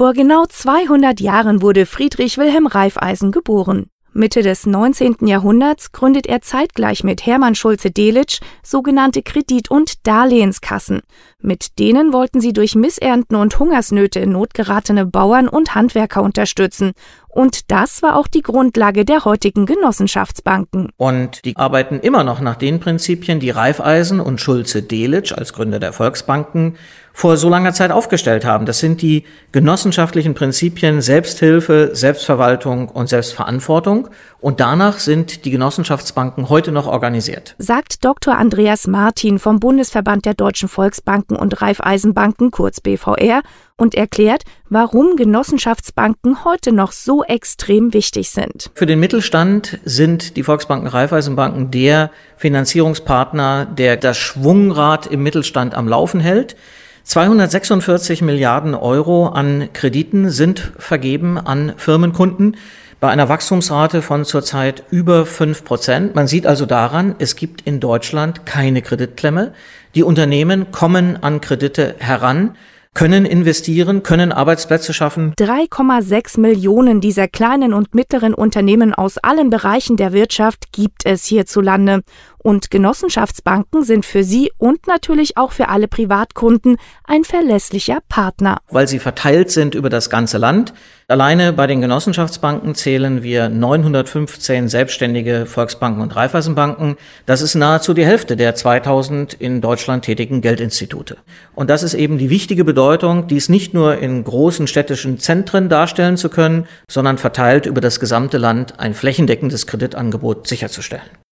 Vor genau 200 Jahren wurde Friedrich Wilhelm Raiffeisen geboren. Mitte des 19. Jahrhunderts gründet er zeitgleich mit Hermann Schulze-Delitzsch sogenannte Kredit- und Darlehenskassen. Mit denen wollten sie durch Missernten und Hungersnöte in Not geratene Bauern und Handwerker unterstützen. Und das war auch die Grundlage der heutigen Genossenschaftsbanken. Und die arbeiten immer noch nach den Prinzipien, die Raiffeisen und Schulze-Delitzsch als Gründer der Volksbanken vor so langer Zeit aufgestellt haben. Das sind die genossenschaftlichen Prinzipien Selbsthilfe, Selbstverwaltung und Selbstverantwortung. Und danach sind die Genossenschaftsbanken heute noch organisiert. Sagt Dr. Andreas Martin vom Bundesverband der Deutschen Volksbanken und Raiffeisenbanken, kurz BVR, und erklärt, warum Genossenschaftsbanken heute noch so extrem wichtig sind. Für den Mittelstand sind die Volksbanken Raiffeisenbanken der Finanzierungspartner, der das Schwungrad im Mittelstand am Laufen hält. 246 Milliarden Euro an Krediten sind vergeben an Firmenkunden bei einer Wachstumsrate von zurzeit über fünf Prozent. Man sieht also daran, es gibt in Deutschland keine Kreditklemme. Die Unternehmen kommen an Kredite heran können investieren, können Arbeitsplätze schaffen. 3,6 Millionen dieser kleinen und mittleren Unternehmen aus allen Bereichen der Wirtschaft gibt es hierzulande. Und Genossenschaftsbanken sind für sie und natürlich auch für alle Privatkunden ein verlässlicher Partner. Weil sie verteilt sind über das ganze Land. Alleine bei den Genossenschaftsbanken zählen wir 915 selbstständige Volksbanken und Raiffeisenbanken. Das ist nahezu die Hälfte der 2000 in Deutschland tätigen Geldinstitute. Und das ist eben die wichtige Bedeutung, dies nicht nur in großen städtischen Zentren darstellen zu können, sondern verteilt über das gesamte Land ein flächendeckendes Kreditangebot sicherzustellen.